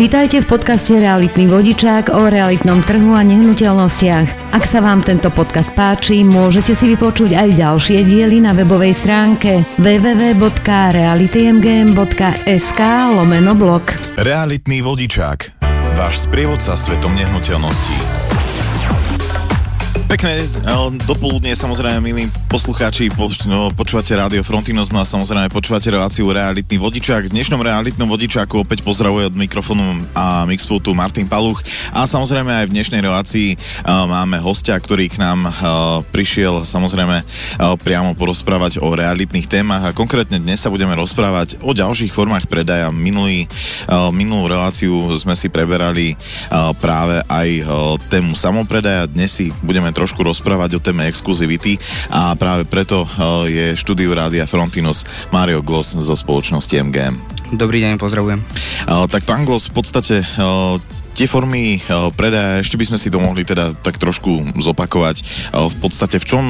Vítajte v podcaste Realitný vodičák o realitnom trhu a nehnuteľnostiach. Ak sa vám tento podcast páči, môžete si vypočuť aj ďalšie diely na webovej stránke www.realitymgm.sk lomeno blog. Realitný vodičák. Váš sprievodca svetom nehnuteľností. Pekné dopoludne, samozrejme, milí poslucháči, po, no, počúvate Rádio Frontinos, no a samozrejme počúvate reláciu Realitný vodičák. V dnešnom Realitnom vodičáku opäť pozdravuje od mikrofónu a mixpultu Martin Paluch a samozrejme aj v dnešnej relácii uh, máme hostia, ktorý k nám uh, prišiel samozrejme uh, priamo porozprávať o realitných témach a konkrétne dnes sa budeme rozprávať o ďalších formách predaja. Minulý, minulú reláciu sme si preberali práve aj tému samopredaja, dnes si budeme trošku rozprávať o téme exkluzivity a práve preto eh, je štúdiu Rádia Frontinos Mario Gloss zo spoločnosti MGM. Dobrý deň, pozdravujem. Eh, tak pán Gloss, v podstate eh, tie formy predaja, ešte by sme si to mohli teda tak trošku zopakovať. V podstate v čom,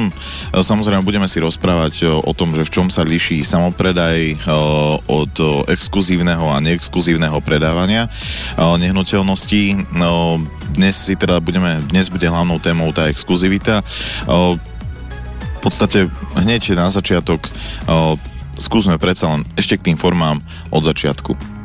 samozrejme budeme si rozprávať o tom, že v čom sa líši samopredaj od exkluzívneho a neexkluzívneho predávania nehnuteľností. Dnes si teda budeme, dnes bude hlavnou témou tá exkluzivita. V podstate hneď na začiatok skúsme predsa len ešte k tým formám od začiatku.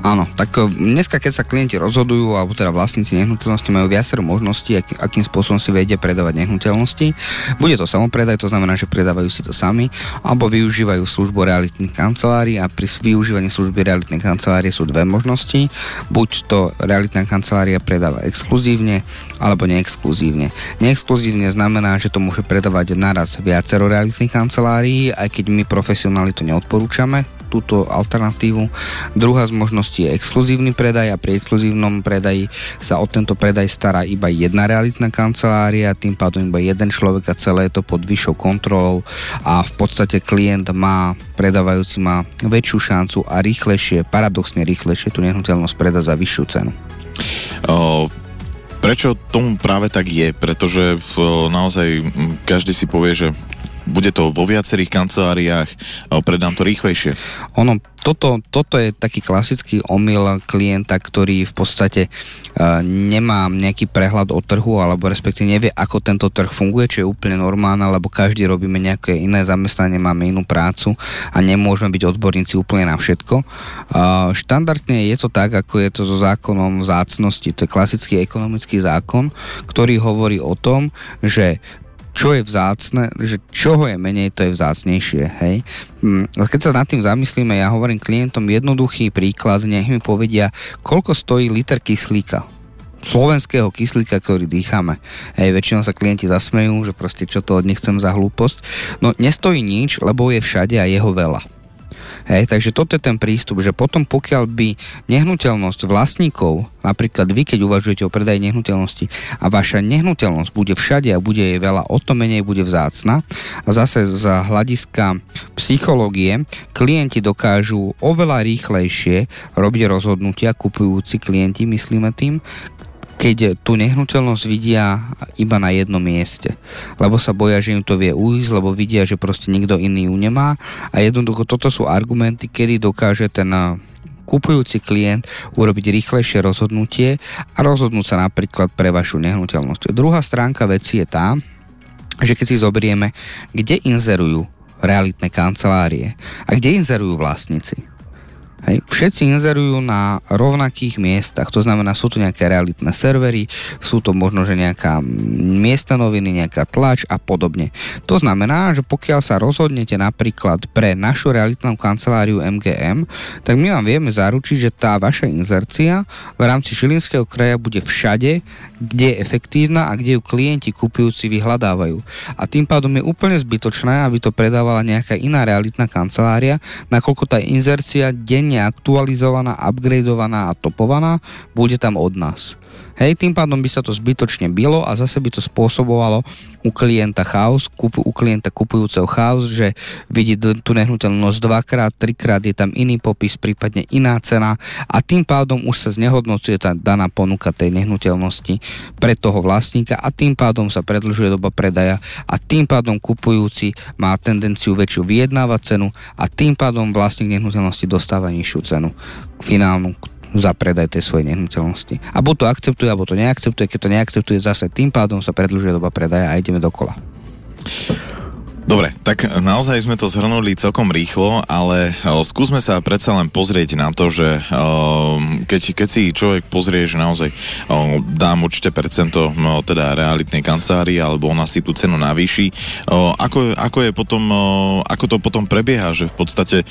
Áno, tak eh, dneska, keď sa klienti rozhodujú, alebo teda vlastníci nehnuteľnosti majú viacero možností, aký, akým spôsobom si vedia predávať nehnuteľnosti. Bude to samopredaj, to znamená, že predávajú si to sami, alebo využívajú službu realitných kancelárií a pri využívaní služby realitnej kancelárie sú dve možnosti. Buď to realitná kancelária predáva exkluzívne, alebo neexkluzívne. Neexkluzívne znamená, že to môže predávať naraz viacero realitných kancelárií, aj keď my profesionáli to neodporúčame, túto alternatívu. Druhá z možností je exkluzívny predaj a pri exkluzívnom predaji sa o tento predaj stará iba jedna realitná kancelária, tým pádom iba jeden človek a celé je to pod vyššou kontrolou a v podstate klient má, predávajúci má väčšiu šancu a rýchlejšie, paradoxne rýchlejšie tú nehnuteľnosť predať za vyššiu cenu. O, prečo tomu práve tak je? Pretože naozaj každý si povie, že bude to vo viacerých kanceláriách, predám to rýchlejšie. Ono, toto, toto je taký klasický omyl klienta, ktorý v podstate uh, nemá nejaký prehľad o trhu, alebo respektíve nevie, ako tento trh funguje, čo je úplne normálne, lebo každý robíme nejaké iné zamestnanie, máme inú prácu a nemôžeme byť odborníci úplne na všetko. Uh, štandardne je to tak, ako je to so zákonom vzácnosti. To je klasický ekonomický zákon, ktorý hovorí o tom, že čo je vzácne, že čoho je menej, to je vzácnejšie, hej. Hm, keď sa nad tým zamyslíme, ja hovorím klientom jednoduchý príklad, nech mi povedia, koľko stojí liter kyslíka slovenského kyslíka, ktorý dýchame. Hej, väčšinou sa klienti zasmejú, že proste čo to od nich chcem za hlúposť. No nestojí nič, lebo je všade a jeho veľa. Hej, takže toto je ten prístup, že potom pokiaľ by nehnuteľnosť vlastníkov, napríklad vy, keď uvažujete o predaji nehnuteľnosti a vaša nehnuteľnosť bude všade a bude jej veľa, o to menej bude vzácna. A zase z hľadiska psychológie klienti dokážu oveľa rýchlejšie robiť rozhodnutia, kupujúci klienti, myslíme tým, keď tú nehnuteľnosť vidia iba na jednom mieste. Lebo sa boja, že im to vie ujsť, lebo vidia, že proste nikto iný ju nemá. A jednoducho toto sú argumenty, kedy dokáže ten kupujúci klient urobiť rýchlejšie rozhodnutie a rozhodnúť sa napríklad pre vašu nehnuteľnosť. Druhá stránka veci je tá, že keď si zoberieme, kde inzerujú realitné kancelárie a kde inzerujú vlastníci. Hej. Všetci inzerujú na rovnakých miestach, to znamená, sú tu nejaké realitné servery, sú to možno, že nejaká miesta noviny, nejaká tlač a podobne. To znamená, že pokiaľ sa rozhodnete napríklad pre našu realitnú kanceláriu MGM, tak my vám vieme zaručiť, že tá vaša inzercia v rámci Šilinského kraja bude všade, kde je efektívna a kde ju klienti kupujúci vyhľadávajú. A tým pádom je úplne zbytočné, aby to predávala nejaká iná realitná kancelária, nakoľko tá inzercia deň denne aktualizovaná, upgradeovaná a topovaná, bude tam od nás. Hej, tým pádom by sa to zbytočne bylo a zase by to spôsobovalo u klienta chaos, kupu, u klienta kupujúceho chaos, že vidí tú nehnuteľnosť dvakrát, trikrát, je tam iný popis, prípadne iná cena a tým pádom už sa znehodnocuje tá daná ponuka tej nehnuteľnosti pre toho vlastníka a tým pádom sa predlžuje doba predaja a tým pádom kupujúci má tendenciu väčšiu vyjednávať cenu a tým pádom vlastník nehnuteľnosti dostáva nižšiu cenu finálnu, za predaj tej svojej nehnuteľnosti. A buď to akceptuje, alebo to neakceptuje. Keď to neakceptuje, zase tým pádom sa predlžuje doba predaja a ideme dokola. Dobre, tak naozaj sme to zhrnuli celkom rýchlo, ale o, skúsme sa predsa len pozrieť na to, že o, keď, keď si človek pozrie, že naozaj o, dám určite percento teda realitnej kancelárii, alebo ona si tú cenu navýši, ako, ako je potom, ako to potom prebieha, že v podstate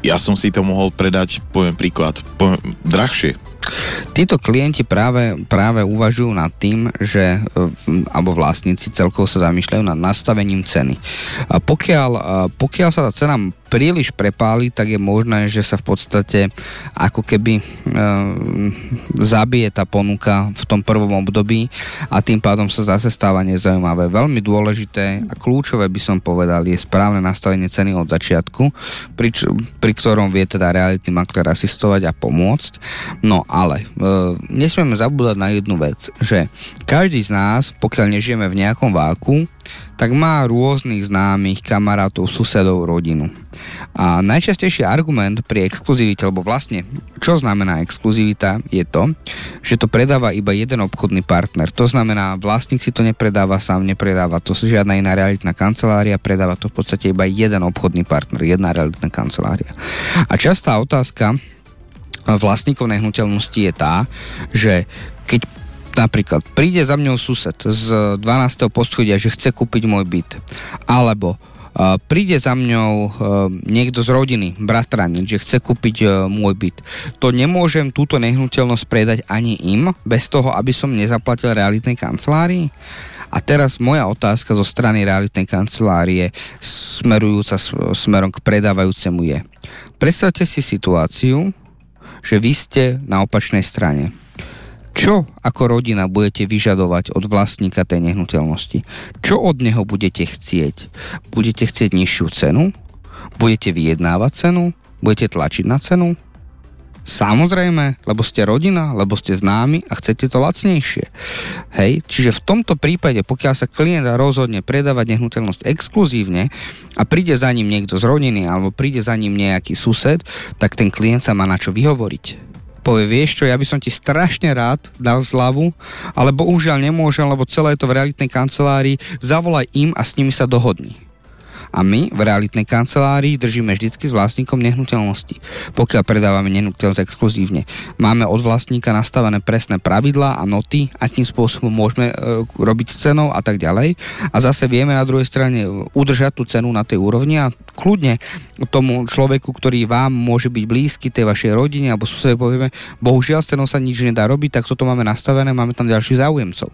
ja som si to mohol predať, poviem príklad, poviem, drahšie, Títo klienti práve, práve uvažujú nad tým, že alebo vlastníci celkovo sa zamýšľajú nad nastavením ceny. Pokiaľ, pokiaľ sa tá cena príliš prepáli, tak je možné, že sa v podstate ako keby e, zabije tá ponuka v tom prvom období a tým pádom sa zase stáva nezaujímavé. Veľmi dôležité a kľúčové by som povedal je správne nastavenie ceny od začiatku, pri, pri ktorom vie teda realitný makler asistovať a pomôcť. No ale e, nesmieme zabúdať na jednu vec, že každý z nás, pokiaľ nežijeme v nejakom váku, tak má rôznych známych, kamarátov, susedov, rodinu. A najčastejší argument pri exkluzivite, lebo vlastne čo znamená exkluzivita, je to, že to predáva iba jeden obchodný partner. To znamená, vlastník si to nepredáva sám, nepredáva to žiadna iná realitná kancelária, predáva to v podstate iba jeden obchodný partner, jedna realitná kancelária. A častá otázka vlastníkov nehnuteľnosti je tá, že keď napríklad príde za mňou sused z 12. poschodia, že chce kúpiť môj byt, alebo uh, príde za mňou uh, niekto z rodiny, bratranec, že chce kúpiť uh, môj byt. To nemôžem túto nehnuteľnosť predať ani im, bez toho, aby som nezaplatil realitnej kancelárii? A teraz moja otázka zo strany realitnej kancelárie smerujúca smerom k predávajúcemu je. Predstavte si situáciu, že vy ste na opačnej strane čo ako rodina budete vyžadovať od vlastníka tej nehnuteľnosti? Čo od neho budete chcieť? Budete chcieť nižšiu cenu? Budete vyjednávať cenu? Budete tlačiť na cenu? Samozrejme, lebo ste rodina, lebo ste známi a chcete to lacnejšie. Hej, čiže v tomto prípade, pokiaľ sa klient rozhodne predávať nehnuteľnosť exkluzívne a príde za ním niekto z rodiny alebo príde za ním nejaký sused, tak ten klient sa má na čo vyhovoriť povie, vieš čo, ja by som ti strašne rád dal zľavu, ale bohužiaľ nemôžem, lebo celé je to v realitnej kancelárii, zavolaj im a s nimi sa dohodni. A my v realitnej kancelárii držíme vždycky s vlastníkom nehnuteľnosti. Pokiaľ predávame nehnuteľnosť exkluzívne, máme od vlastníka nastavené presné pravidlá a noty, akým spôsobom môžeme e, robiť s cenou a tak ďalej. A zase vieme na druhej strane udržať tú cenu na tej úrovni a kľudne tomu človeku, ktorý vám môže byť blízky, tej vašej rodine alebo susedovi povieme, bohužiaľ s cenou sa nič nedá robiť, tak toto máme nastavené, máme tam ďalších záujemcov.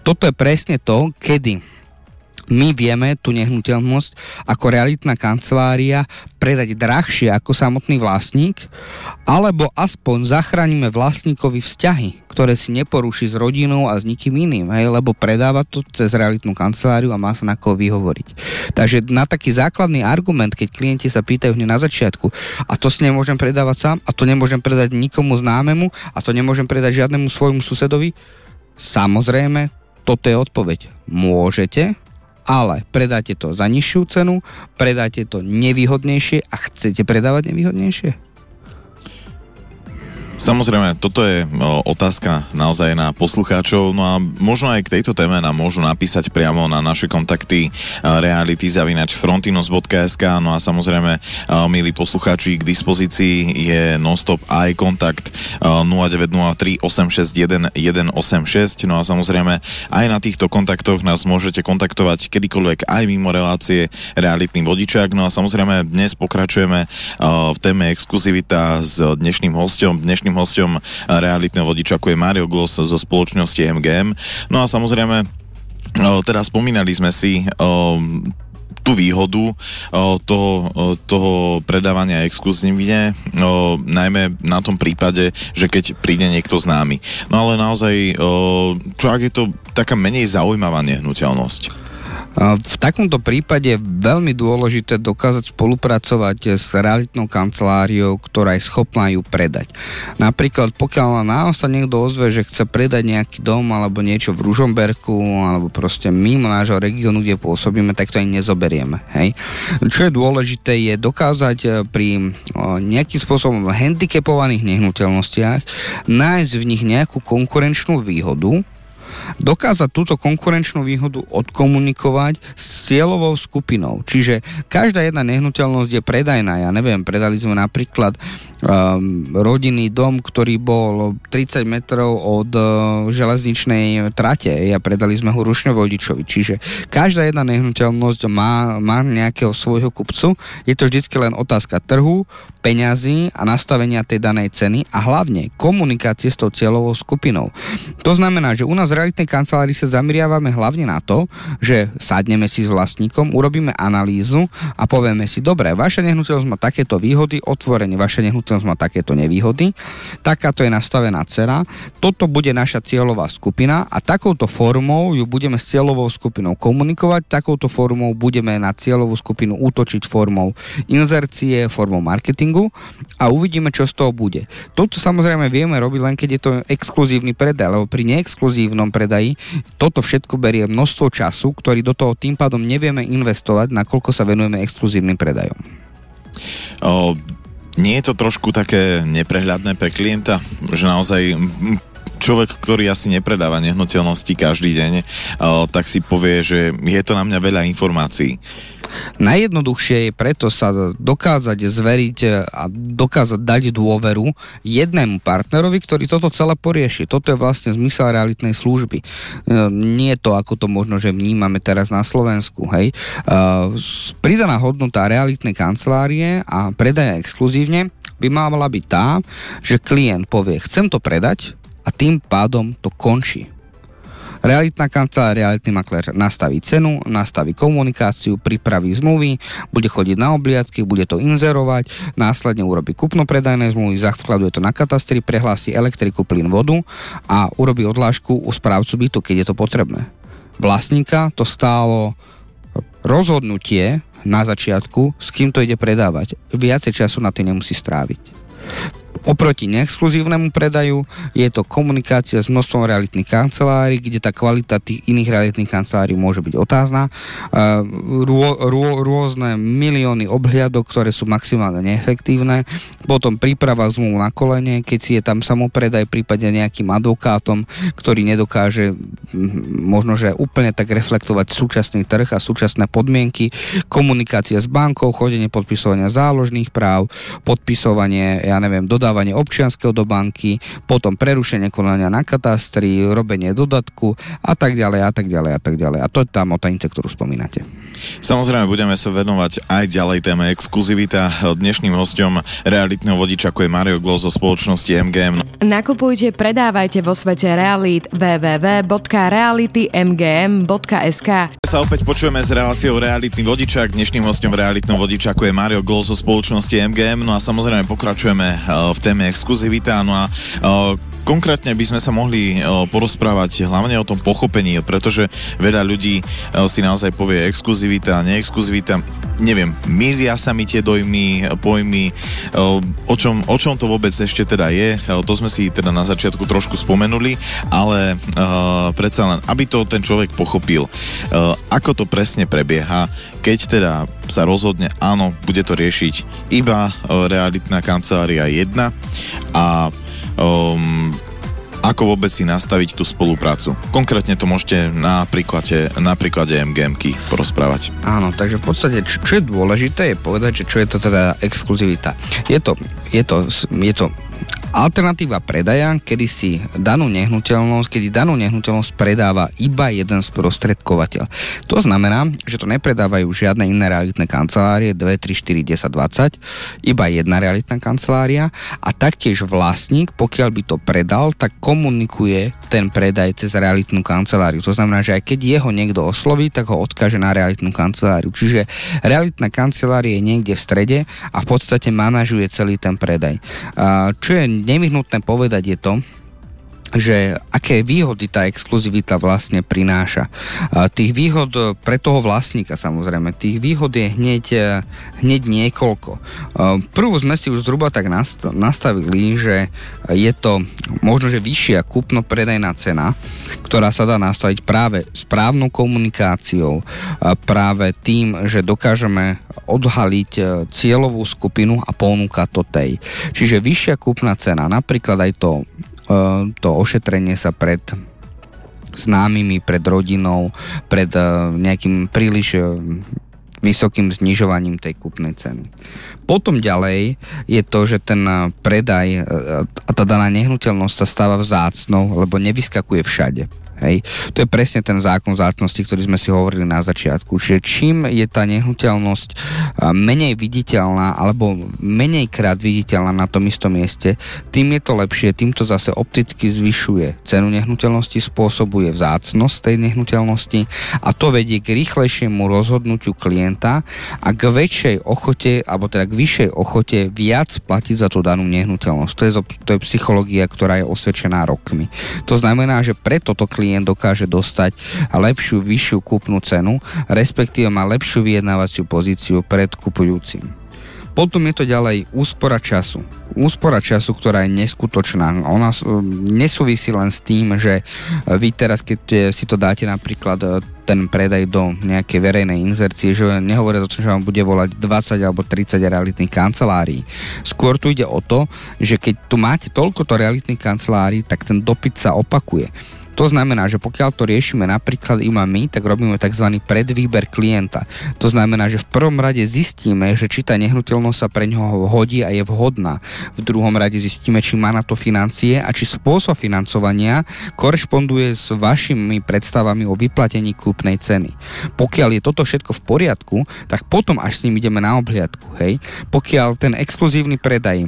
Toto je presne to, kedy my vieme tú nehnuteľnosť ako realitná kancelária predať drahšie ako samotný vlastník, alebo aspoň zachránime vlastníkovi vzťahy, ktoré si neporuší s rodinou a s nikým iným, hej, lebo predáva to cez realitnú kanceláriu a má sa na koho vyhovoriť. Takže na taký základný argument, keď klienti sa pýtajú hneď na začiatku, a to si nemôžem predávať sám, a to nemôžem predať nikomu známemu, a to nemôžem predať žiadnemu svojmu susedovi, samozrejme, toto je odpoveď. Môžete, ale predáte to za nižšiu cenu, predáte to nevýhodnejšie a chcete predávať nevýhodnejšie? Samozrejme, toto je otázka naozaj na poslucháčov, no a možno aj k tejto téme nám môžu napísať priamo na naše kontakty reality zavinač frontinos.sk, no a samozrejme, milí poslucháči, k dispozícii je nonstop aj kontakt 0903 861 186, no a samozrejme aj na týchto kontaktoch nás môžete kontaktovať kedykoľvek aj mimo relácie realitný vodičák, no a samozrejme dnes pokračujeme v téme exkluzivita s dnešným hostom, dnešným dnešným hostom realitného vodičaku je Mario Gloss zo spoločnosti MGM. No a samozrejme, teda spomínali sme si tú výhodu toho, toho predávania exkluzívne, najmä na tom prípade, že keď príde niekto z námi. No ale naozaj, čo ak je to taká menej zaujímavá nehnuteľnosť? V takomto prípade je veľmi dôležité dokázať spolupracovať s realitnou kanceláriou, ktorá je schopná ju predať. Napríklad pokiaľ nám sa niekto ozve, že chce predať nejaký dom alebo niečo v Ružomberku alebo proste mimo nášho regiónu, kde pôsobíme, tak to aj nezoberieme. Hej? Čo je dôležité je dokázať eh, pri nejakým spôsobom handicapovaných nehnuteľnostiach nájsť v nich nejakú konkurenčnú výhodu, dokázať túto konkurenčnú výhodu odkomunikovať s cieľovou skupinou. Čiže každá jedna nehnuteľnosť je predajná. Ja neviem, predali sme napríklad um, rodinný dom, ktorý bol 30 metrov od uh, železničnej trate. Ja predali sme ho rušňovodičovi. Čiže každá jedna nehnuteľnosť má, má nejakého svojho kupcu. Je to vždycky len otázka trhu, peňazí a nastavenia tej danej ceny a hlavne komunikácie s tou cieľovou skupinou. To znamená, že u nás v realitnej kancelárii sa zameriavame hlavne na to, že sadneme si s vlastníkom, urobíme analýzu a povieme si, dobre, vaša nehnuteľnosť má takéto výhody, otvorenie, vaša nehnuteľnosť má takéto nevýhody, takáto je nastavená cena, toto bude naša cieľová skupina a takouto formou ju budeme s cieľovou skupinou komunikovať, takouto formou budeme na cieľovú skupinu útočiť formou inzercie, formou marketingu a uvidíme, čo z toho bude. Toto samozrejme vieme robiť len keď je to exkluzívny predaj, lebo pri neexkluzívnom predaji toto všetko berie množstvo času, ktorý do toho tým pádom nevieme investovať, nakoľko sa venujeme exkluzívnym predajom. O, nie je to trošku také neprehľadné pre klienta, že naozaj človek, ktorý asi nepredáva nehnuteľnosti každý deň, tak si povie, že je to na mňa veľa informácií. Najjednoduchšie je preto sa dokázať zveriť a dokázať dať dôveru jednému partnerovi, ktorý toto celé porieši. Toto je vlastne zmysel realitnej služby. E, nie je to, ako to možno, že vnímame teraz na Slovensku. Hej. Pridaná hodnota realitnej kancelárie a predaja exkluzívne by mala byť tá, že klient povie, chcem to predať, a tým pádom to končí. Realitná kancelária, realitný makler nastaví cenu, nastaví komunikáciu, pripraví zmluvy, bude chodiť na obliadky, bude to inzerovať, následne urobí kupno-predajné zmluvy, zavkladuje to na katastri, prehlási elektriku, plyn, vodu a urobí odlášku u správcu bytu, keď je to potrebné. Vlastníka to stálo rozhodnutie na začiatku, s kým to ide predávať. Viacej času na tým nemusí stráviť. Oproti neexkluzívnemu predaju je to komunikácia s množstvom realitných kancelárií, kde tá kvalita tých iných realitných kancelárií môže byť otázna. Rô, rô, rôzne milióny obhliadok, ktoré sú maximálne neefektívne. Potom príprava zmluv na kolene, keď si je tam samopredaj, prípadne nejakým advokátom, ktorý nedokáže možno, že úplne tak reflektovať súčasný trh a súčasné podmienky. Komunikácia s bankou, chodenie podpisovania záložných práv, podpisovanie, ja neviem, dodávania dodávanie občianského do banky, potom prerušenie konania na katastri, robenie dodatku a tak ďalej a tak ďalej a tak ďalej. A to je tá motanice, ktorú spomínate. Samozrejme budeme sa venovať aj ďalej téme exkluzivita. Dnešným hostom realitného vodiča ako je Mario Glo zo spoločnosti MGM. Nakupujte, predávajte vo svete realít www.realitymgm.sk Sa opäť počujeme s reláciou Realitný vodičak. Dnešným hostom realitného vodičaku je Mario Glo zo spoločnosti MGM. No a samozrejme pokračujeme eh, v téme exkluzivita. No a konkrétne by sme sa mohli porozprávať hlavne o tom pochopení, pretože veľa ľudí si naozaj povie exkluzivita, neexkluzivita. Neviem, milia sa mi tie dojmy, pojmy, o čom, o čom to vôbec ešte teda je. To sme si teda na začiatku trošku spomenuli, ale predsa len, aby to ten človek pochopil, ako to presne prebieha, keď teda sa rozhodne, áno, bude to riešiť iba realitná kancelária 1 a um, ako vôbec si nastaviť tú spoluprácu. Konkrétne to môžete na príklade, na príklade MGMky porozprávať. Áno, takže v podstate, čo, čo je dôležité, je povedať, že čo je to teda exkluzivita. Je to, je to, je to Alternatíva predaja, kedy si danú nehnuteľnosť, kedy danú nehnuteľnosť predáva iba jeden sprostredkovateľ. To znamená, že to nepredávajú žiadne iné realitné kancelárie, 2, 3, 4, 10, 20, iba jedna realitná kancelária a taktiež vlastník, pokiaľ by to predal, tak komunikuje ten predaj cez realitnú kanceláriu. To znamená, že aj keď jeho niekto osloví, tak ho odkáže na realitnú kanceláriu. Čiže realitná kancelária je niekde v strede a v podstate manažuje celý ten predaj. Čo je nevyhnutné povedať je to, že aké výhody tá exkluzivita vlastne prináša. Tých výhod pre toho vlastníka samozrejme, tých výhod je hneď, hneď niekoľko. Prvú sme si už zhruba tak nastavili, že je to možno, že vyššia kúpno-predajná cena, ktorá sa dá nastaviť práve správnou komunikáciou, práve tým, že dokážeme odhaliť e, cieľovú skupinu a ponúkať to tej. Čiže vyššia kúpna cena, napríklad aj to to ošetrenie sa pred známymi, pred rodinou, pred e, nejakým príliš e, vysokým znižovaním tej kúpnej ceny. Potom ďalej je to, že ten e, predaj a tá daná nehnuteľnosť sa stáva vzácnou, lebo nevyskakuje všade. Hej. To je presne ten zákon zácnosti, ktorý sme si hovorili na začiatku, že čím je tá nehnuteľnosť menej viditeľná alebo menej krát viditeľná na tom istom mieste, tým je to lepšie, týmto zase opticky zvyšuje cenu nehnuteľnosti, spôsobuje vzácnosť tej nehnuteľnosti a to vedie k rýchlejšiemu rozhodnutiu klienta a k väčšej ochote, alebo teda k vyššej ochote viac platiť za tú danú nehnuteľnosť. To je, to je psychológia, ktorá je osvedčená rokmi. To znamená, že preto to klient klient dokáže dostať lepšiu, vyššiu kúpnu cenu, respektíve má lepšiu vyjednávaciu pozíciu pred kupujúcim. Potom je to ďalej úspora času. Úspora času, ktorá je neskutočná. Ona nesúvisí len s tým, že vy teraz, keď si to dáte napríklad e, ten predaj do nejakej verejnej inzercie, že nehovoria o tom, že vám bude volať 20 alebo 30 realitných kancelárií. Skôr tu ide o to, že keď tu máte toľkoto realitných kancelárií, tak ten dopyt sa opakuje. To znamená, že pokiaľ to riešime napríklad iba my, tak robíme tzv. predvýber klienta. To znamená, že v prvom rade zistíme, že či tá nehnuteľnosť sa pre ňoho hodí a je vhodná. V druhom rade zistíme, či má na to financie a či spôsob financovania korešponduje s vašimi predstavami o vyplatení kúpnej ceny. Pokiaľ je toto všetko v poriadku, tak potom až s ním ideme na obhliadku. Hej? Pokiaľ ten exkluzívny predaj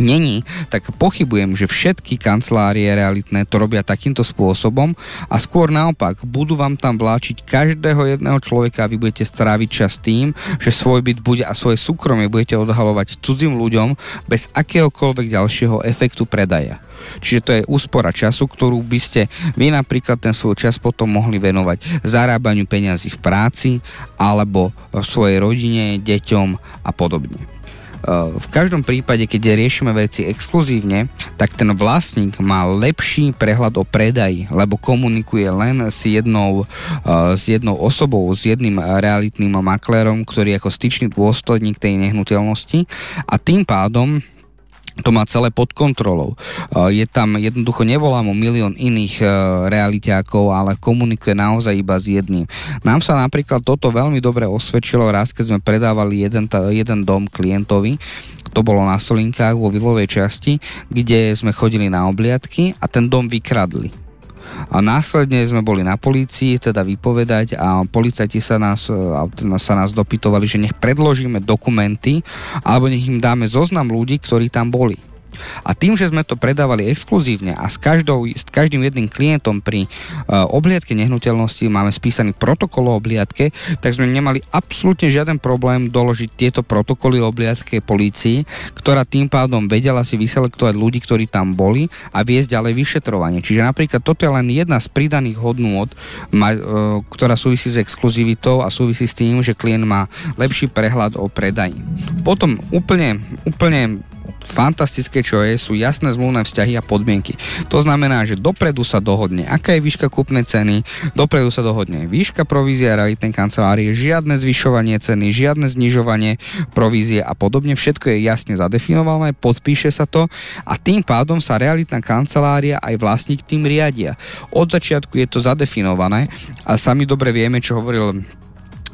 není, tak pochybujem, že všetky kancelárie realitné to robia takýmto spôsobom a skôr naopak, budú vám tam vláčiť každého jedného človeka a vy budete stráviť čas tým, že svoj byt bude a svoje súkromie budete odhalovať cudzím ľuďom bez akéhokoľvek ďalšieho efektu predaja. Čiže to je úspora času, ktorú by ste vy napríklad ten svoj čas potom mohli venovať zarábaniu peňazí v práci alebo svojej rodine, deťom a podobne. V každom prípade, keď riešime veci exkluzívne, tak ten vlastník má lepší prehľad o predaji, lebo komunikuje len s jednou, s jednou osobou, s jedným realitným maklérom, ktorý je ako styčný dôstojník tej nehnuteľnosti. A tým pádom to má celé pod kontrolou. Je tam, jednoducho nevolá mu milión iných e, realitákov, ale komunikuje naozaj iba s jedným. Nám sa napríklad toto veľmi dobre osvedčilo raz, keď sme predávali jeden, jeden dom klientovi, to bolo na Solinkách vo Vilovej časti, kde sme chodili na obliadky a ten dom vykradli a následne sme boli na polícii, teda vypovedať a policajti sa nás, sa nás dopytovali, že nech predložíme dokumenty alebo nech im dáme zoznam ľudí, ktorí tam boli. A tým, že sme to predávali exkluzívne a s, každou, s každým jedným klientom pri uh, obliadke nehnuteľnosti máme spísaný protokol o obliadke, tak sme nemali absolútne žiaden problém doložiť tieto protokoly o obliadke polícii, ktorá tým pádom vedela si vyselektovať ľudí, ktorí tam boli a viesť ďalej vyšetrovanie. Čiže napríklad toto je len jedna z pridaných hodnôt, ma, uh, ktorá súvisí s exkluzivitou a súvisí s tým, že klient má lepší prehľad o predaji. Potom úplne, úplne fantastické, čo je, sú jasné zmluvné vzťahy a podmienky. To znamená, že dopredu sa dohodne, aká je výška kúpnej ceny, dopredu sa dohodne výška provízia realitnej kancelárie, žiadne zvyšovanie ceny, žiadne znižovanie provízie a podobne. Všetko je jasne zadefinované, podpíše sa to a tým pádom sa realitná kancelária aj vlastník tým riadia. Od začiatku je to zadefinované a sami dobre vieme, čo hovoril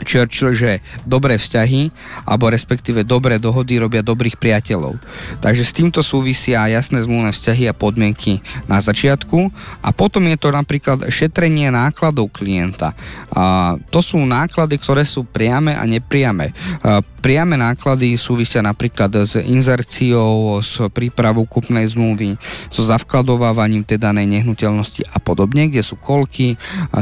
Churchill, že dobré vzťahy, alebo respektíve dobré dohody robia dobrých priateľov. Takže s týmto súvisia jasné zmluvné vzťahy a podmienky na začiatku a potom je to napríklad šetrenie nákladov klienta. A to sú náklady, ktoré sú priame a nepriame. A priame náklady súvisia napríklad s inzerciou, s prípravou kupnej zmluvy, so zavkladovávaním tej danej nehnuteľnosti a podobne, kde sú kolky,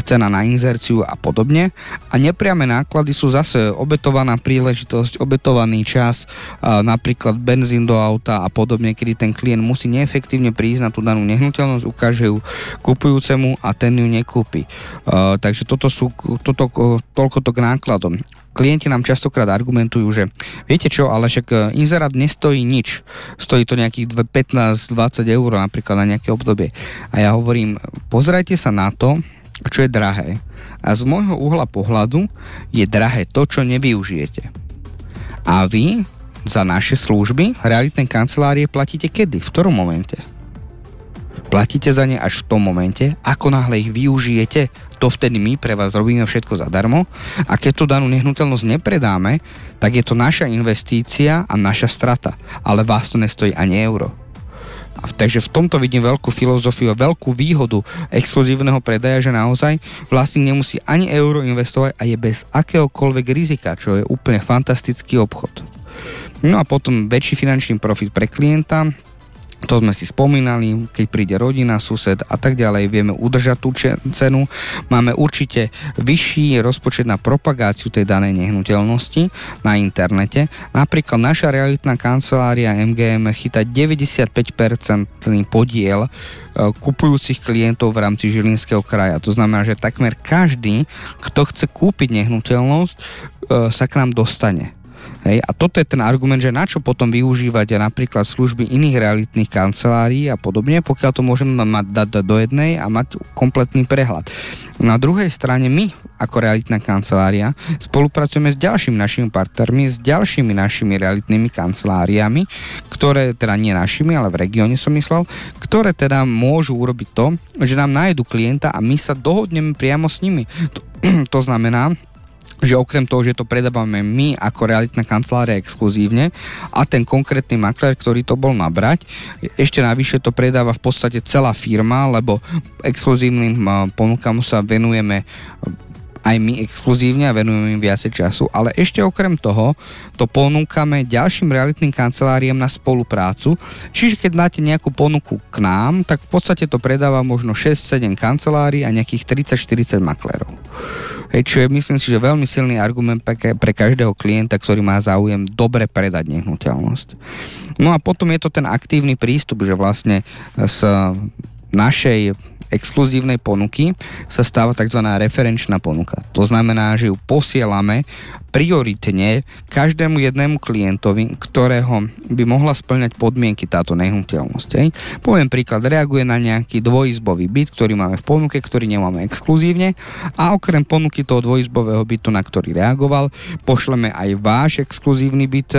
cena na inzerciu a podobne. A nepriame náklady náklady sú zase obetovaná príležitosť, obetovaný čas, napríklad benzín do auta a podobne, kedy ten klient musí neefektívne prísť na tú danú nehnuteľnosť, ukáže ju kupujúcemu a ten ju nekúpi. Takže toto sú, toto, toľko to k nákladom klienti nám častokrát argumentujú, že viete čo, ale však e, inzerát nestojí nič. Stojí to nejakých 15-20 eur napríklad na nejaké obdobie. A ja hovorím, pozerajte sa na to, čo je drahé. A z môjho uhla pohľadu je drahé to, čo nevyužijete. A vy za naše služby realitné kancelárie platíte kedy? V ktorom momente? Platíte za ne až v tom momente, ako náhle ich využijete, to vtedy my pre vás robíme všetko zadarmo a keď tú danú nehnuteľnosť nepredáme, tak je to naša investícia a naša strata, ale vás to nestojí ani euro. A takže v tomto vidím veľkú filozofiu a veľkú výhodu exkluzívneho predaja, že naozaj vlastník nemusí ani euro investovať a je bez akéhokoľvek rizika, čo je úplne fantastický obchod. No a potom väčší finančný profit pre klienta, to sme si spomínali, keď príde rodina, sused a tak ďalej, vieme udržať tú cenu. Máme určite vyšší rozpočet na propagáciu tej danej nehnuteľnosti na internete. Napríklad naša realitná kancelária MGM chytá 95% podiel e, kupujúcich klientov v rámci Žilinského kraja. To znamená, že takmer každý, kto chce kúpiť nehnuteľnosť, e, sa k nám dostane. Hej, a toto je ten argument, že na čo potom využívať napríklad služby iných realitných kancelárií a podobne, pokiaľ to môžeme mať dať do jednej a mať kompletný prehľad. Na druhej strane my ako realitná kancelária spolupracujeme s ďalšími našimi partnermi, s ďalšími našimi realitnými kanceláriami, ktoré teda nie našimi, ale v regióne som myslel, ktoré teda môžu urobiť to, že nám nájdu klienta a my sa dohodneme priamo s nimi. To, to znamená, že okrem toho, že to predávame my ako realitná kancelária exkluzívne a ten konkrétny makler, ktorý to bol nabrať, ešte navyše to predáva v podstate celá firma, lebo exkluzívnym ponukám sa venujeme aj my exkluzívne a venujeme im viacej času, ale ešte okrem toho to ponúkame ďalším realitným kanceláriám na spoluprácu, čiže keď máte nejakú ponuku k nám, tak v podstate to predáva možno 6-7 kancelárií a nejakých 30-40 maklerov. Hej, čo je myslím si, že veľmi silný argument pre, každého klienta, ktorý má záujem dobre predať nehnuteľnosť. No a potom je to ten aktívny prístup, že vlastne z našej exkluzívnej ponuky sa stáva tzv. referenčná ponuka. To znamená, že ju posielame prioritne každému jednému klientovi, ktorého by mohla splňať podmienky táto nehnuteľnosť. Hej. Poviem príklad, reaguje na nejaký dvojizbový byt, ktorý máme v ponuke, ktorý nemáme exkluzívne a okrem ponuky toho dvojizbového bytu, na ktorý reagoval, pošleme aj váš exkluzívny byt,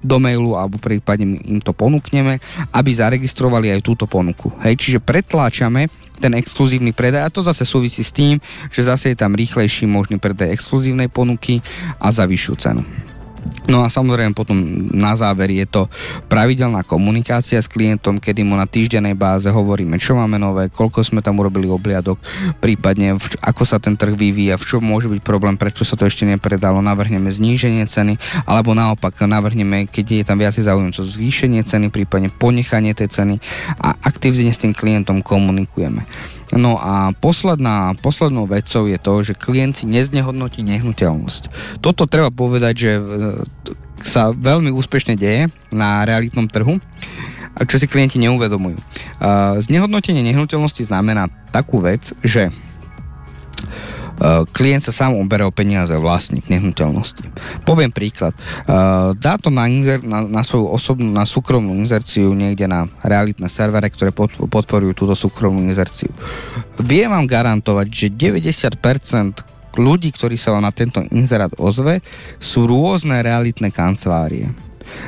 do mailu alebo prípadne im to ponúkneme, aby zaregistrovali aj túto ponuku. Hej, čiže pretláčame ten exkluzívny predaj a to zase súvisí s tým, že zase je tam rýchlejší možný predaj exkluzívnej ponuky a za vyššiu cenu. No a samozrejme potom na záver je to pravidelná komunikácia s klientom, kedy mu na týždennej báze hovoríme, čo máme nové, koľko sme tam urobili obliadok, prípadne v, ako sa ten trh vyvíja, v čom môže byť problém, prečo sa to ešte nepredalo, navrhneme zníženie ceny, alebo naopak navrhneme, keď je tam viacej záujemcov, zvýšenie ceny, prípadne ponechanie tej ceny a aktívne s tým klientom komunikujeme. No a posledná, poslednou vecou je to, že klient si neznehodnotí nehnuteľnosť. Toto treba povedať, že e, sa veľmi úspešne deje na realitnom trhu, čo si klienti neuvedomujú. Znehodnotenie nehnuteľnosti znamená takú vec, že klient sa sám uberá o peniaze, vlastník nehnuteľnosti. Poviem príklad. Eh, dá to na, inzer, na, na svoju osobnú, na súkromnú inzerciu niekde na realitné servere, ktoré podporujú túto súkromnú inzerciu. Viem vám garantovať, že 90% ľudí, ktorí sa vám na tento inzerát ozve, sú rôzne realitné kancelárie.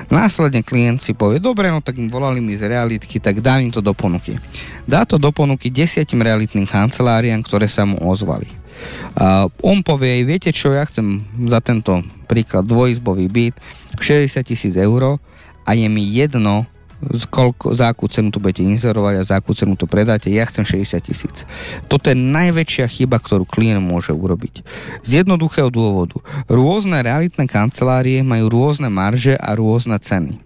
Následne klient si povie, dobre, no tak volali mi z realitky, tak dám im to do ponuky. Dá to do ponuky desiatim realitným kanceláriám, ktoré sa mu ozvali. A on povie, viete čo, ja chcem za tento príklad dvojizbový byt 60 tisíc eur a je mi jedno, koľko, za akú cenu to budete inzerovať a za akú cenu to predáte, ja chcem 60 tisíc. Toto je najväčšia chyba, ktorú klient môže urobiť. Z jednoduchého dôvodu. Rôzne realitné kancelárie majú rôzne marže a rôzne ceny.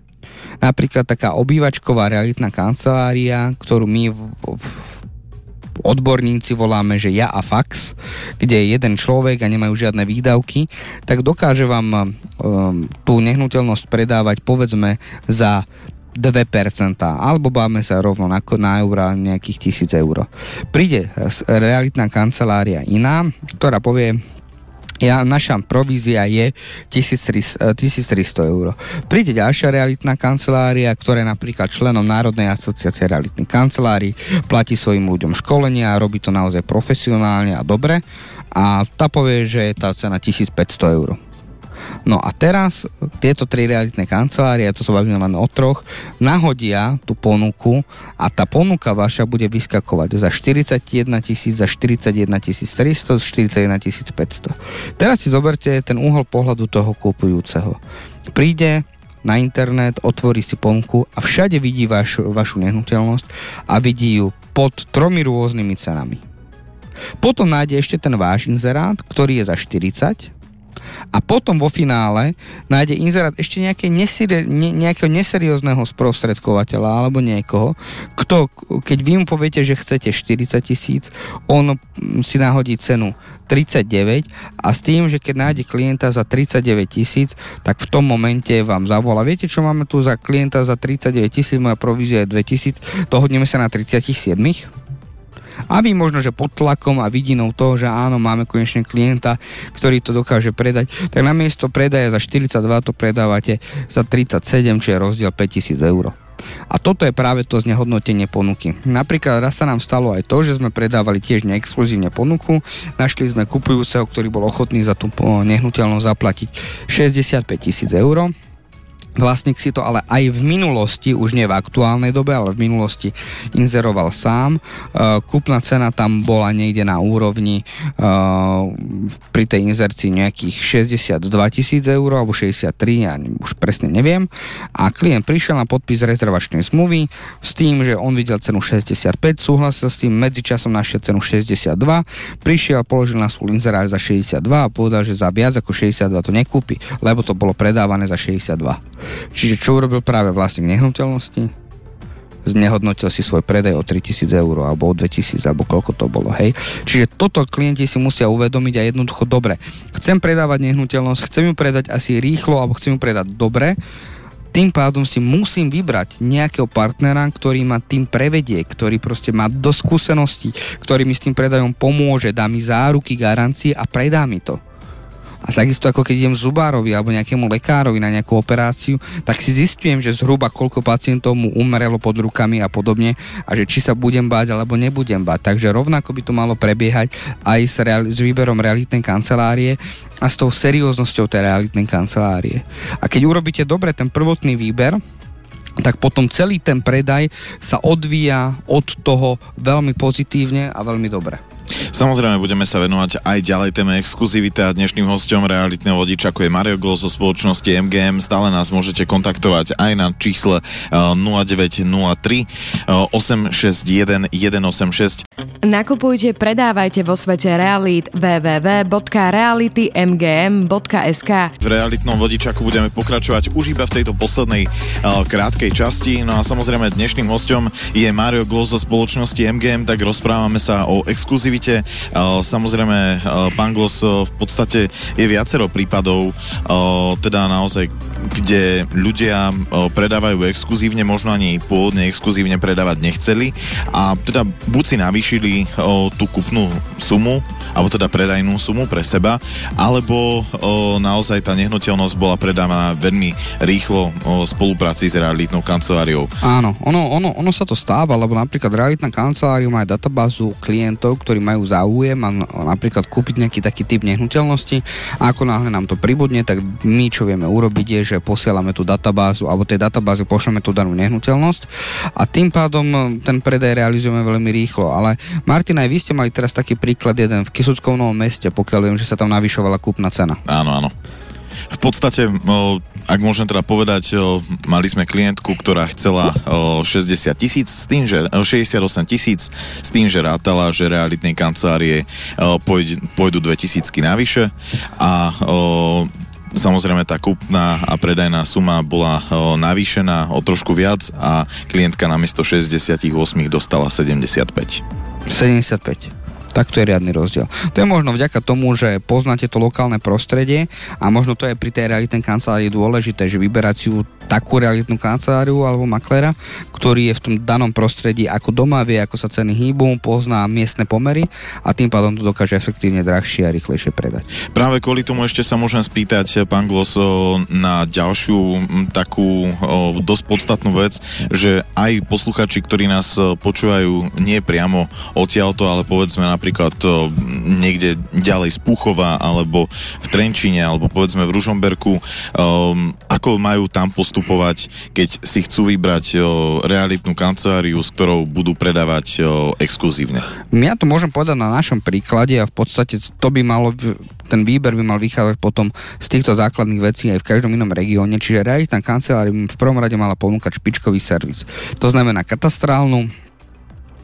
Napríklad taká obývačková realitná kancelária, ktorú my v, v, odborníci voláme, že ja a fax, kde je jeden človek a nemajú žiadne výdavky, tak dokáže vám um, tú nehnuteľnosť predávať povedzme za 2%, alebo báme sa rovno na, na eura nejakých 1000 eur. Príde realitná kancelária iná, ktorá povie, ja, naša provízia je 1300, 1300 eur. Príde ďalšia realitná kancelária, ktorá je napríklad členom Národnej asociácie realitných kancelárií, platí svojim ľuďom školenia, robí to naozaj profesionálne a dobre a tá povie, že je tá cena 1500 eur. No a teraz tieto tri realitné kancelárie, to sa bavíme len o troch, nahodia tú ponuku a tá ponuka vaša bude vyskakovať za 41 tisíc, za 41 300, 41 500. Teraz si zoberte ten úhol pohľadu toho kúpujúceho. Príde na internet, otvorí si ponuku a všade vidí vaš, vašu nehnuteľnosť a vidí ju pod tromi rôznymi cenami. Potom nájde ešte ten váš inzerát, ktorý je za 40 a potom vo finále nájde inzerát ešte nejaké neseri- ne, nejakého neseriózneho sprostredkovateľa alebo niekoho, kto, keď vy mu poviete, že chcete 40 tisíc, on si nahodí cenu 39 a s tým, že keď nájde klienta za 39 tisíc, tak v tom momente vám zavolá. Viete, čo máme tu za klienta za 39 tisíc, moja provízia je 2 tisíc, dohodneme sa na 37 a vy možno, že pod tlakom a vidinou toho, že áno, máme konečne klienta, ktorý to dokáže predať, tak namiesto predaja za 42 to predávate za 37, čo je rozdiel 5000 eur. A toto je práve to znehodnotenie ponuky. Napríklad raz sa nám stalo aj to, že sme predávali tiež neexkluzívne ponuku, našli sme kupujúceho, ktorý bol ochotný za tú nehnuteľnosť zaplatiť 65 tisíc eur Vlastník si to ale aj v minulosti, už nie v aktuálnej dobe, ale v minulosti inzeroval sám. E, kúpna cena tam bola niekde na úrovni e, pri tej inzercii nejakých 62 tisíc eur alebo 63, ja už presne neviem. A klient prišiel na podpis rezervačnej zmluvy s tým, že on videl cenu 65, súhlasil s tým, medzičasom našiel cenu 62, prišiel, položil na svoj inzerát za 62 a povedal, že za viac ako 62 to nekúpi, lebo to bolo predávané za 62. Čiže čo urobil práve vlastník nehnuteľnosti? znehodnotil si svoj predaj o 3000 eur alebo o 2000 alebo koľko to bolo, hej. Čiže toto klienti si musia uvedomiť a jednoducho dobre. Chcem predávať nehnuteľnosť, chcem ju predať asi rýchlo alebo chcem ju predať dobre, tým pádom si musím vybrať nejakého partnera, ktorý ma tým prevedie, ktorý proste má do skúseností, ktorý mi s tým predajom pomôže, dá mi záruky, garancie a predá mi to. A takisto ako keď idem zubárovi alebo nejakému lekárovi na nejakú operáciu, tak si zistujem, že zhruba koľko pacientov mu umrelo pod rukami a podobne a že či sa budem báť alebo nebudem báť. Takže rovnako by to malo prebiehať aj s, reali- s výberom realitnej kancelárie a s tou serióznosťou tej realitnej kancelárie. A keď urobíte dobre ten prvotný výber, tak potom celý ten predaj sa odvíja od toho veľmi pozitívne a veľmi dobre. Samozrejme, budeme sa venovať aj ďalej téme exkluzivity a dnešným hostom realitného vodiča, ako je Mario Glo zo spoločnosti MGM. Stále nás môžete kontaktovať aj na čísle 0903 861 186. Nakupujte, predávajte vo svete realít www.realitymgm.sk V realitnom vodičaku budeme pokračovať už iba v tejto poslednej uh, krátkej časti. No a samozrejme dnešným hostom je Mario Glo zo spoločnosti MGM, tak rozprávame sa o exkluzivite. Samozrejme, pán Glos v podstate je viacero prípadov, teda naozaj, kde ľudia predávajú exkluzívne, možno ani pôvodne exkluzívne predávať nechceli a teda buď si navýšili tú kupnú sumu, alebo teda predajnú sumu pre seba, alebo naozaj tá nehnuteľnosť bola predávaná veľmi rýchlo v spolupráci s realitnou kanceláriou. Áno, ono, ono, ono sa to stáva, lebo napríklad realitná kancelária má databázu klientov, ktorí majú záujem a napríklad kúpiť nejaký taký typ nehnuteľnosti a ako náhle nám to pribudne, tak my čo vieme urobiť je, že posielame tú databázu alebo tej databáze pošleme tú danú nehnuteľnosť a tým pádom e, ten predaj realizujeme veľmi rýchlo. Ale Martin, aj vy ste mali teraz taký príklad jeden v Kisuckom meste, pokiaľ viem, že sa tam navyšovala kúpna cena. Áno, áno. V podstate, ak môžem teda povedať, mali sme klientku, ktorá chcela 60 tisíc s tým, že 68 tisíc s tým, že rátala, že realitnej kancelárie pôjdu 2 tisícky navyše a Samozrejme tá kúpna a predajná suma bola o, navýšená o trošku viac a klientka namiesto 68 dostala 75. 75 tak to je riadny rozdiel. To je možno vďaka tomu, že poznáte to lokálne prostredie a možno to je pri tej realitnej kancelárii dôležité, že vyberať si takú realitnú kanceláriu alebo maklera, ktorý je v tom danom prostredí ako doma, vie, ako sa ceny hýbu, pozná miestne pomery a tým pádom to dokáže efektívne drahšie a rýchlejšie predať. Práve kvôli tomu ešte sa môžem spýtať, pán Glos, na ďalšiu takú dosť podstatnú vec, že aj posluchači, ktorí nás počúvajú nie priamo odtiaľto, ale povedzme napríklad niekde ďalej z Puchova alebo v Trenčine alebo povedzme v Ružomberku, um, ako majú tam postupovať, keď si chcú vybrať uh, realitnú kanceláriu, s ktorou budú predávať uh, exkluzívne? Ja to môžem povedať na našom príklade a v podstate to by malo ten výber by mal vychádzať potom z týchto základných vecí aj v každom inom regióne, čiže realitná kancelária by v prvom rade mala ponúkať špičkový servis. To znamená katastrálnu,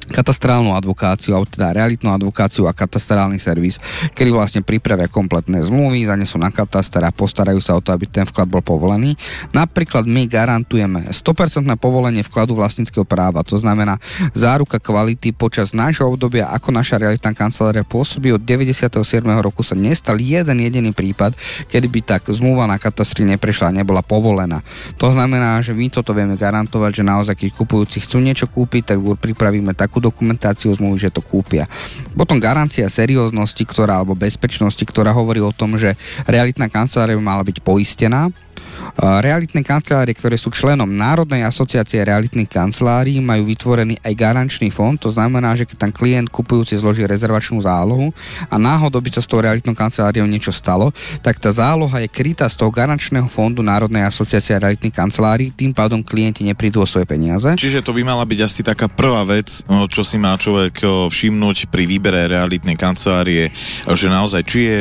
katastrálnu advokáciu, alebo teda realitnú advokáciu a katastrálny servis, kedy vlastne pripravia kompletné zmluvy, zanesú na katastra a postarajú sa o to, aby ten vklad bol povolený. Napríklad my garantujeme 100% povolenie vkladu vlastníckého práva, to znamená záruka kvality počas nášho obdobia, ako naša realitná kancelária pôsobí od 97. roku sa nestal jeden jediný prípad, kedy by tak zmluva na katastri neprešla a nebola povolená. To znamená, že my toto vieme garantovať, že naozaj, keď kupujúci chcú niečo kúpiť, tak pripravíme tak takú dokumentáciu zmluvy, že to kúpia. Potom garancia serióznosti, ktorá, alebo bezpečnosti, ktorá hovorí o tom, že realitná kancelária by mala byť poistená, Realitné kancelárie, ktoré sú členom Národnej asociácie realitných kancelárií, majú vytvorený aj garančný fond, to znamená, že keď tam klient kupujúci zloží rezervačnú zálohu a náhodou by sa s tou realitnou kanceláriou niečo stalo, tak tá záloha je krytá z toho garančného fondu Národnej asociácie realitných kancelárií, tým pádom klienti neprídu o svoje peniaze. Čiže to by mala byť asi taká prvá vec, no, čo si má človek všimnúť pri výbere realitnej kancelárie, že naozaj či je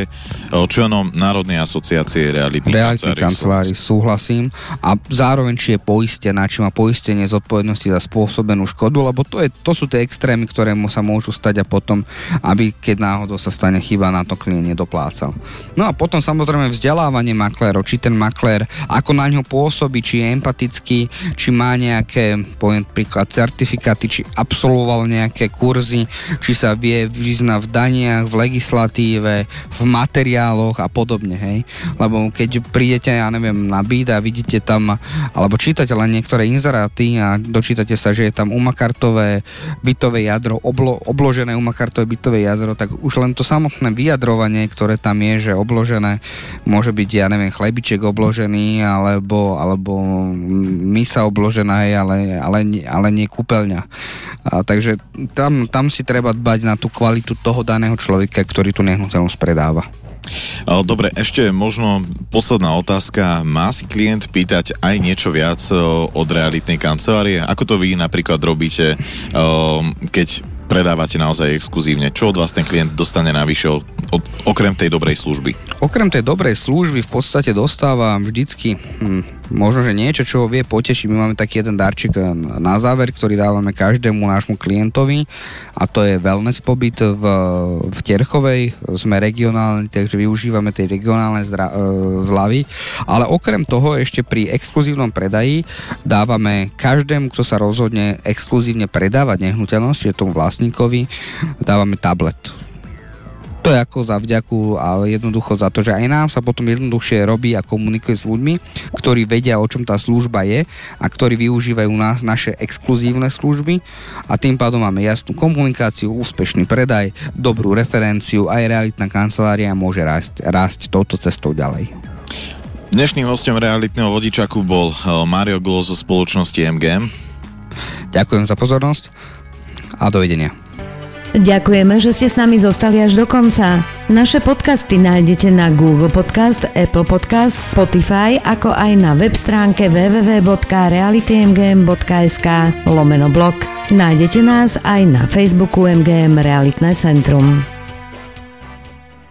členom Národnej asociácie realitných kancelárií. kancelárií súhlasím. A zároveň, či je poistená, či má poistenie zodpovednosti za spôsobenú škodu, lebo to, je, to sú tie extrémy, ktoré mu sa môžu stať a potom, aby keď náhodou sa stane chyba, na to klient nedoplácal. No a potom samozrejme vzdelávanie maklérov, či ten maklér, ako na ňo pôsobí, či je empatický, či má nejaké, poviem príklad, certifikáty, či absolvoval nejaké kurzy, či sa vie vyznať v daniach, v legislatíve, v materiáloch a podobne, hej. Lebo keď prídete, ja neviem, a vidíte tam, alebo čítate len niektoré inzeráty a dočítate sa, že je tam umakartové bytové jadro, oblo, obložené umakartové bytové jadro, tak už len to samotné vyjadrovanie, ktoré tam je, že obložené, môže byť, ja neviem, chlebiček obložený, alebo, alebo misa obložená, ale, ale, ale nie kúpeľňa. A, takže tam, tam si treba dbať na tú kvalitu toho daného človeka, ktorý tú nehnuteľnosť predáva. Dobre, ešte možno posledná otázka. Má si klient pýtať aj niečo viac od realitnej kancelárie? Ako to vy napríklad robíte, keď predávate naozaj exkluzívne? Čo od vás ten klient dostane navyše od, okrem tej dobrej služby? Okrem tej dobrej služby v podstate dostáva vždycky hm, možno, že niečo, čo ho vie potešiť. My máme taký jeden darček na záver, ktorý dávame každému nášmu klientovi a to je wellness pobyt v, v Terchovej. Sme regionálni, takže využívame tie regionálne zra, e, zľavy. Ale okrem toho ešte pri exkluzívnom predaji dávame každému, kto sa rozhodne exkluzívne predávať nehnuteľnosť, čiže tomu vlastníkovi dávame tablet. To je ako za vďaku a jednoducho za to, že aj nám sa potom jednoduchšie robí a komunikuje s ľuďmi, ktorí vedia, o čom tá služba je a ktorí využívajú nás, naše exkluzívne služby a tým pádom máme jasnú komunikáciu, úspešný predaj, dobrú referenciu, aj realitná kancelária môže rásť, rásť touto cestou ďalej. Dnešným hostom realitného vodičaku bol eh, Mario Glo zo spoločnosti MGM. Ďakujem za pozornosť a dovidenia. Ďakujeme, že ste s nami zostali až do konca. Naše podcasty nájdete na Google Podcast, Apple Podcast, Spotify, ako aj na web stránke www.realitymgm.sk lomeno blog. Nájdete nás aj na Facebooku MGM Realitné centrum.